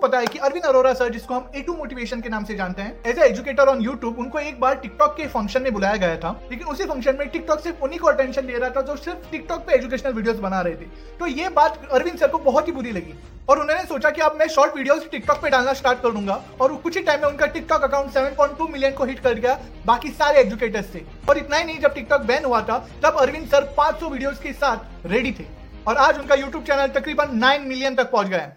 पता है कि अरविंद अरोरा सर, जिसको हम ए टू मोटिवेशन के नाम से जानते हैं as a educator on YouTube उनको एक बार टिकटॉक के फ़ंक्शन में बुलाया गया था। लेकिन उसी फ़ंक्शन में टिकटॉक सिर्फ़ उन्हीं को अटेंशन दे रहा था जो सिर्फ़ टिकटॉक पे एजुकेशनल वीडियोस बना रहे थे। तो ये बात अरविंद सर को बहुत ही बुरी लगी। और उन्होंने सोचा कि अब मैं शॉर्ट वीडियोस टिकटॉक पे डालना स्टार्ट कर दूँगा। और कुछ ही टाइम में उनका टिकटॉक अकाउंट 7.2 मिलियन को हिट कर गया, बाकी सारे एजुकेटर्स से। और इतना ही नहीं, जब टिकटॉक बैन हुआ था, तब अरविंद सर 500 वीडियोस के साथ रेडी थे। और आज उनका यूट्यूब चैनल तकरीबन 9 मिलियन तक पहुँच गया है।